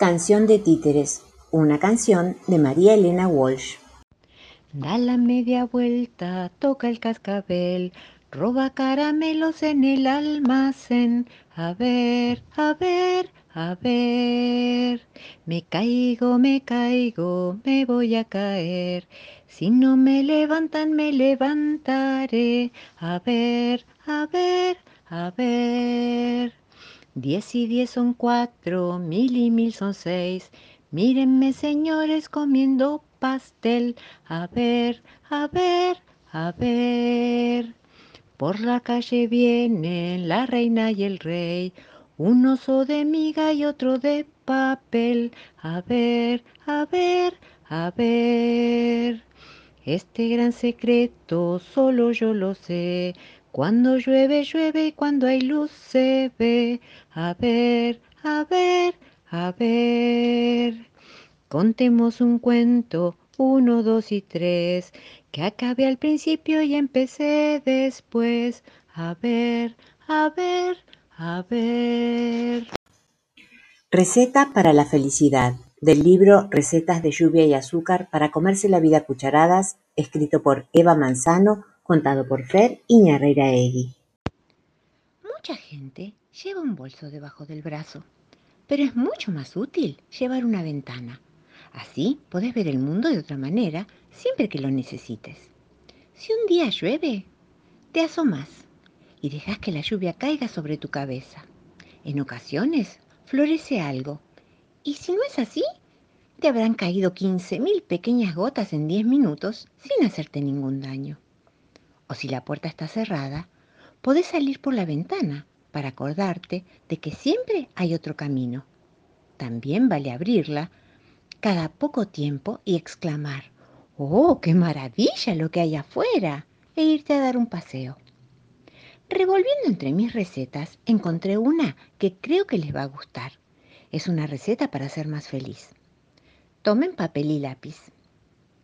Canción de títeres, una canción de María Elena Walsh. Da la media vuelta, toca el cascabel, roba caramelos en el almacén. A ver, a ver, a ver. Me caigo, me caigo, me voy a caer. Si no me levantan, me levantaré. A ver, a ver, a ver. Diez y diez son cuatro, mil y mil son seis. Mírenme, señores, comiendo pastel. A ver, a ver, a ver. Por la calle vienen la reina y el rey, un oso de miga y otro de papel. A ver, a ver, a ver. Este gran secreto solo yo lo sé. Cuando llueve, llueve y cuando hay luz se ve. A ver, a ver, a ver. Contemos un cuento, uno, dos y tres, que acabe al principio y empecé después. A ver, a ver, a ver. Receta para la felicidad, del libro Recetas de lluvia y azúcar para comerse la vida a cucharadas, escrito por Eva Manzano, contado por Fer Iñarreira Egui. Mucha gente lleva un bolso debajo del brazo, pero es mucho más útil llevar una ventana. Así podés ver el mundo de otra manera siempre que lo necesites. Si un día llueve, te asomas y dejas que la lluvia caiga sobre tu cabeza. En ocasiones florece algo y si no es así, te habrán caído 15.000 pequeñas gotas en 10 minutos sin hacerte ningún daño o si la puerta está cerrada, podés salir por la ventana para acordarte de que siempre hay otro camino. También vale abrirla cada poco tiempo y exclamar, ¡Oh, qué maravilla lo que hay afuera! e irte a dar un paseo. Revolviendo entre mis recetas, encontré una que creo que les va a gustar. Es una receta para ser más feliz. Tomen papel y lápiz.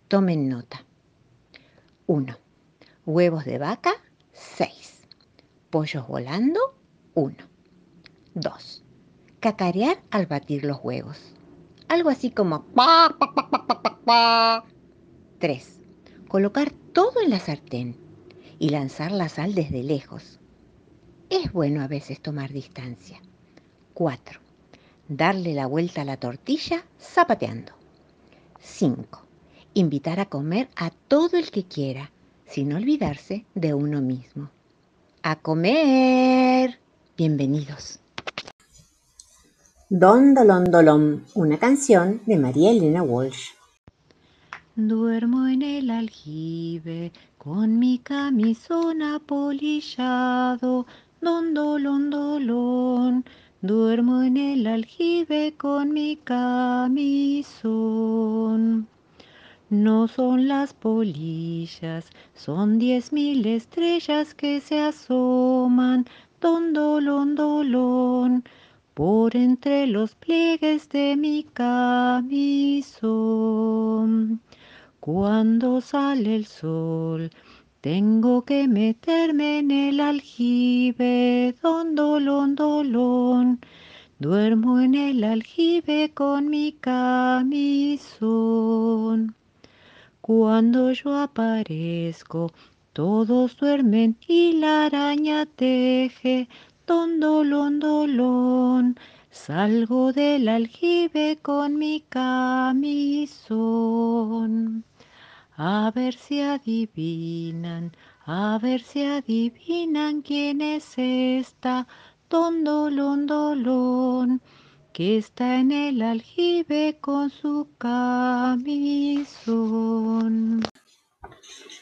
Tomen nota. 1. Huevos de vaca, 6. Pollos volando, 1. 2. Cacarear al batir los huevos. Algo así como 3. Colocar todo en la sartén y lanzar la sal desde lejos. Es bueno a veces tomar distancia. 4. Darle la vuelta a la tortilla zapateando. 5. Invitar a comer a todo el que quiera sin olvidarse de uno mismo. ¡A comer! Bienvenidos. Don Dolón Dolón, una canción de María Elena Walsh. Duermo en el aljibe con mi camisón apolillado, don dolón dolón. Duermo en el aljibe con mi camisón. No son las polillas, son diez mil estrellas que se asoman, don dolón por entre los pliegues de mi camisón. Cuando sale el sol, tengo que meterme en el aljibe, don dolón dolón. Duermo en el aljibe con mi camisón. Cuando yo aparezco, todos duermen y la araña teje, don dolón. Salgo del aljibe con mi camisón. A ver si adivinan, a ver si adivinan quién es esta, don dolón que está en el aljibe con su camisón.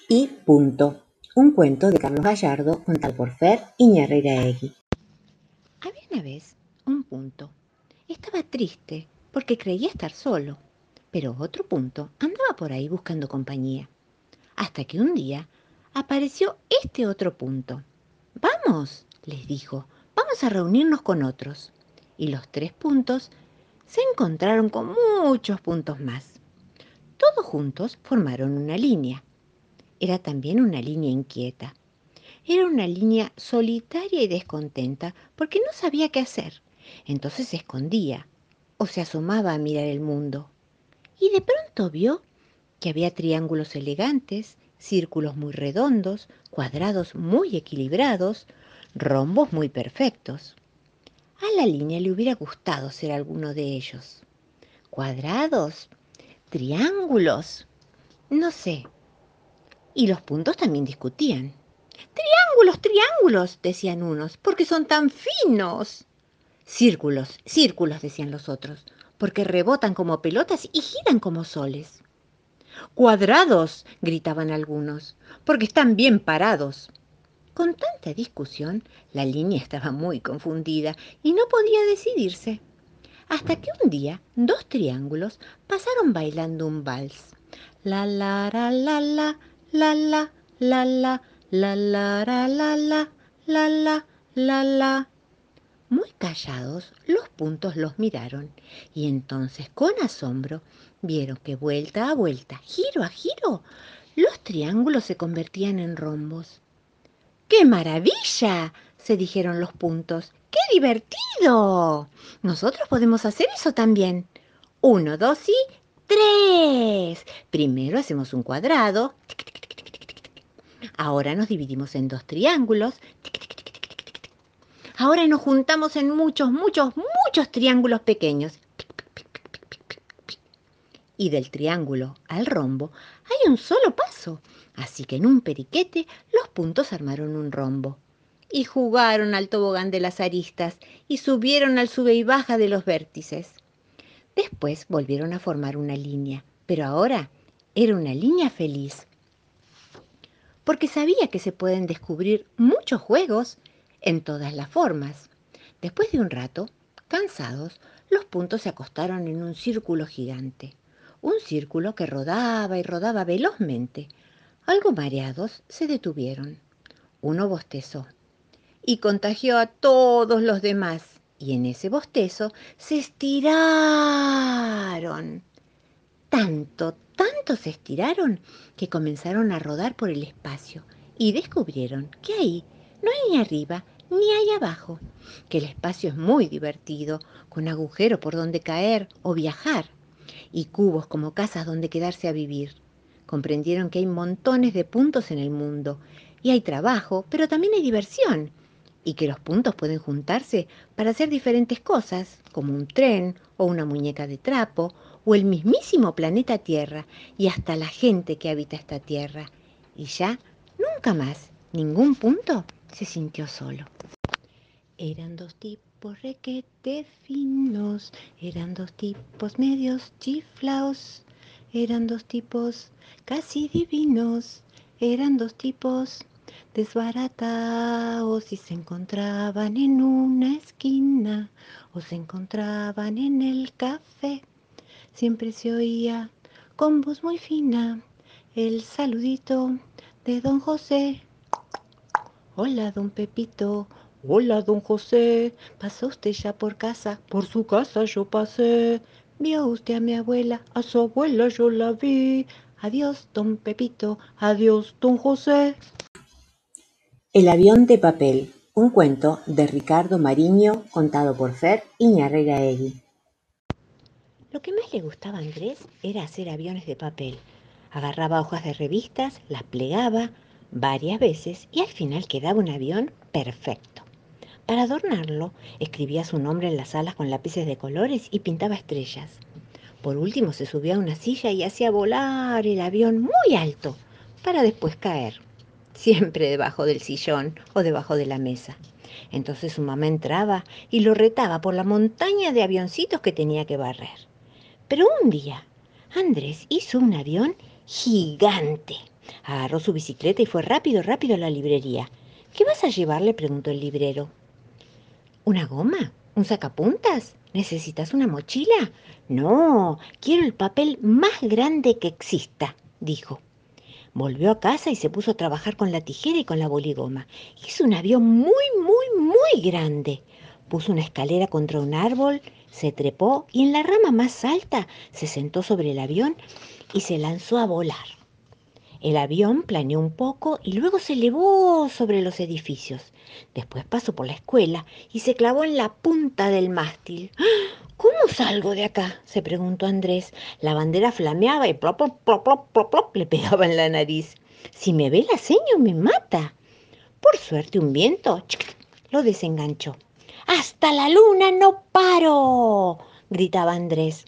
Y punto. Un cuento de Carlos Gallardo contado por Fer Iñarreira Egui. Había una vez un punto. Estaba triste porque creía estar solo, pero otro punto andaba por ahí buscando compañía. Hasta que un día apareció este otro punto. Vamos, les dijo, vamos a reunirnos con otros y los tres puntos se encontraron con muchos puntos más. Todos juntos formaron una línea. Era también una línea inquieta. Era una línea solitaria y descontenta porque no sabía qué hacer. Entonces se escondía. o se asomaba a mirar el mundo. Y de pronto vio que había triángulos elegantes, círculos muy redondos, cuadrados muy equilibrados, rombos muy perfectos. A la línea le hubiera gustado ser alguno de ellos. Cuadrados, triángulos, no sé. Y los puntos también discutían. Triángulos, triángulos, decían unos, porque son tan finos. Círculos, círculos, decían los otros, porque rebotan como pelotas y giran como soles. Cuadrados, gritaban algunos, porque están bien parados. Con tanta discusión, la línea estaba muy confundida y no podía decidirse. Hasta que un día dos triángulos pasaron bailando un vals. La la la la la la la la la la la la la la la la la la muy callados, los puntos los miraron y entonces con asombro vieron que vuelta a vuelta, giro a giro, los triángulos se convertían en rombos. ¡Qué maravilla! se dijeron los puntos. ¡Qué divertido! Nosotros podemos hacer eso también. Uno, dos y tres. Primero hacemos un cuadrado. Ahora nos dividimos en dos triángulos. Ahora nos juntamos en muchos, muchos, muchos triángulos pequeños. Y del triángulo al rombo hay un solo paso. Así que en un periquete los puntos armaron un rombo. Y jugaron al tobogán de las aristas y subieron al sube y baja de los vértices. Después volvieron a formar una línea, pero ahora era una línea feliz. Porque sabía que se pueden descubrir muchos juegos en todas las formas. Después de un rato, cansados, los puntos se acostaron en un círculo gigante, un círculo que rodaba y rodaba velozmente. Algo mareados, se detuvieron. Uno bostezó y contagió a todos los demás, y en ese bostezo se estiraron. Tanto, tanto se estiraron que comenzaron a rodar por el espacio y descubrieron que ahí no hay ni arriba ni hay abajo, que el espacio es muy divertido, con agujero por donde caer o viajar, y cubos como casas donde quedarse a vivir. Comprendieron que hay montones de puntos en el mundo, y hay trabajo, pero también hay diversión, y que los puntos pueden juntarse para hacer diferentes cosas, como un tren o una muñeca de trapo, o el mismísimo planeta Tierra, y hasta la gente que habita esta Tierra. Y ya, nunca más, ningún punto se sintió solo. Eran dos tipos requete finos, eran dos tipos medios chiflaos, eran dos tipos casi divinos, eran dos tipos desbaratados y se encontraban en una esquina o se encontraban en el café. Siempre se oía con voz muy fina el saludito de don José. Hola, don Pepito. Hola, don José. ¿Pasó usted ya por casa? Por su casa yo pasé. ¿Vio usted a mi abuela? A su abuela yo la vi. Adiós, don Pepito. Adiós, don José. El avión de papel. Un cuento de Ricardo Mariño contado por Fer Egui. Lo que más le gustaba a Andrés era hacer aviones de papel. Agarraba hojas de revistas, las plegaba, varias veces y al final quedaba un avión perfecto. Para adornarlo, escribía su nombre en las alas con lápices de colores y pintaba estrellas. Por último, se subía a una silla y hacía volar el avión muy alto para después caer, siempre debajo del sillón o debajo de la mesa. Entonces su mamá entraba y lo retaba por la montaña de avioncitos que tenía que barrer. Pero un día, Andrés hizo un avión gigante Agarró su bicicleta y fue rápido, rápido a la librería. ¿Qué vas a llevar? le preguntó el librero. ¿Una goma? ¿Un sacapuntas? ¿Necesitas una mochila? No, quiero el papel más grande que exista, dijo. Volvió a casa y se puso a trabajar con la tijera y con la boligoma. Hizo un avión muy, muy, muy grande. Puso una escalera contra un árbol, se trepó y en la rama más alta se sentó sobre el avión y se lanzó a volar. El avión planeó un poco y luego se elevó sobre los edificios. Después pasó por la escuela y se clavó en la punta del mástil. ¡Ah! ¿Cómo salgo de acá? se preguntó Andrés. La bandera flameaba y plop, plop, plop, plop, plop, le pegaba en la nariz. Si me ve la seño, me mata. Por suerte, un viento lo desenganchó. ¡Hasta la luna no paro! gritaba Andrés.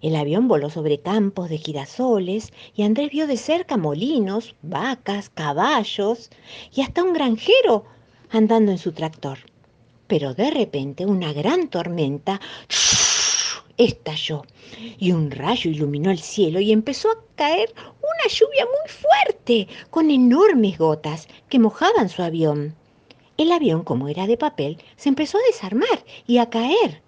El avión voló sobre campos de girasoles y Andrés vio de cerca molinos, vacas, caballos y hasta un granjero andando en su tractor. Pero de repente una gran tormenta estalló y un rayo iluminó el cielo y empezó a caer una lluvia muy fuerte con enormes gotas que mojaban su avión. El avión, como era de papel, se empezó a desarmar y a caer.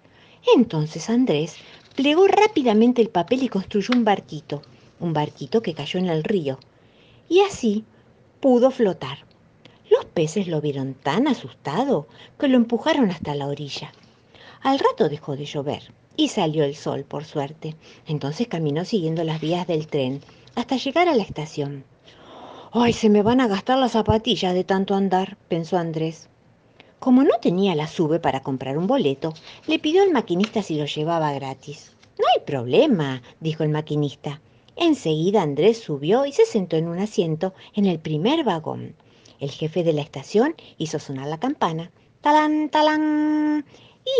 Entonces Andrés plegó rápidamente el papel y construyó un barquito, un barquito que cayó en el río. Y así pudo flotar. Los peces lo vieron tan asustado que lo empujaron hasta la orilla. Al rato dejó de llover y salió el sol, por suerte. Entonces caminó siguiendo las vías del tren hasta llegar a la estación. ¡Ay, se me van a gastar las zapatillas de tanto andar! pensó Andrés. Como no tenía la sube para comprar un boleto, le pidió al maquinista si lo llevaba gratis. No hay problema, dijo el maquinista. Enseguida Andrés subió y se sentó en un asiento en el primer vagón. El jefe de la estación hizo sonar la campana. ¡Talán, talán!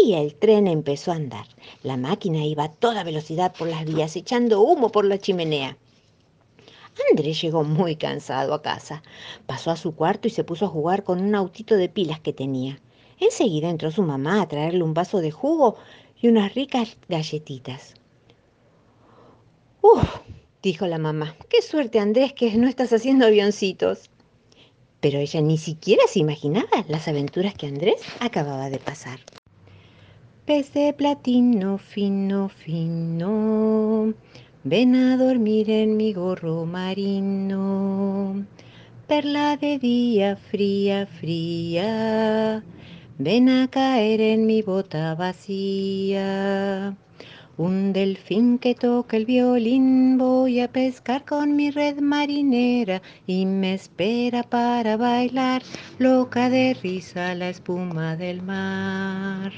Y el tren empezó a andar. La máquina iba a toda velocidad por las vías, echando humo por la chimenea. Andrés llegó muy cansado a casa. Pasó a su cuarto y se puso a jugar con un autito de pilas que tenía. Enseguida entró su mamá a traerle un vaso de jugo y unas ricas galletitas. ¡Uf! dijo la mamá. ¡Qué suerte, Andrés, que no estás haciendo avioncitos! Pero ella ni siquiera se imaginaba las aventuras que Andrés acababa de pasar. Pez de platino fino, fino, ven a dormir en mi gorro marino. Perla de día fría, fría, ven a caer en mi bota vacía. Un delfín que toca el violín, voy a pescar con mi red marinera y me espera para bailar, loca de risa la espuma del mar.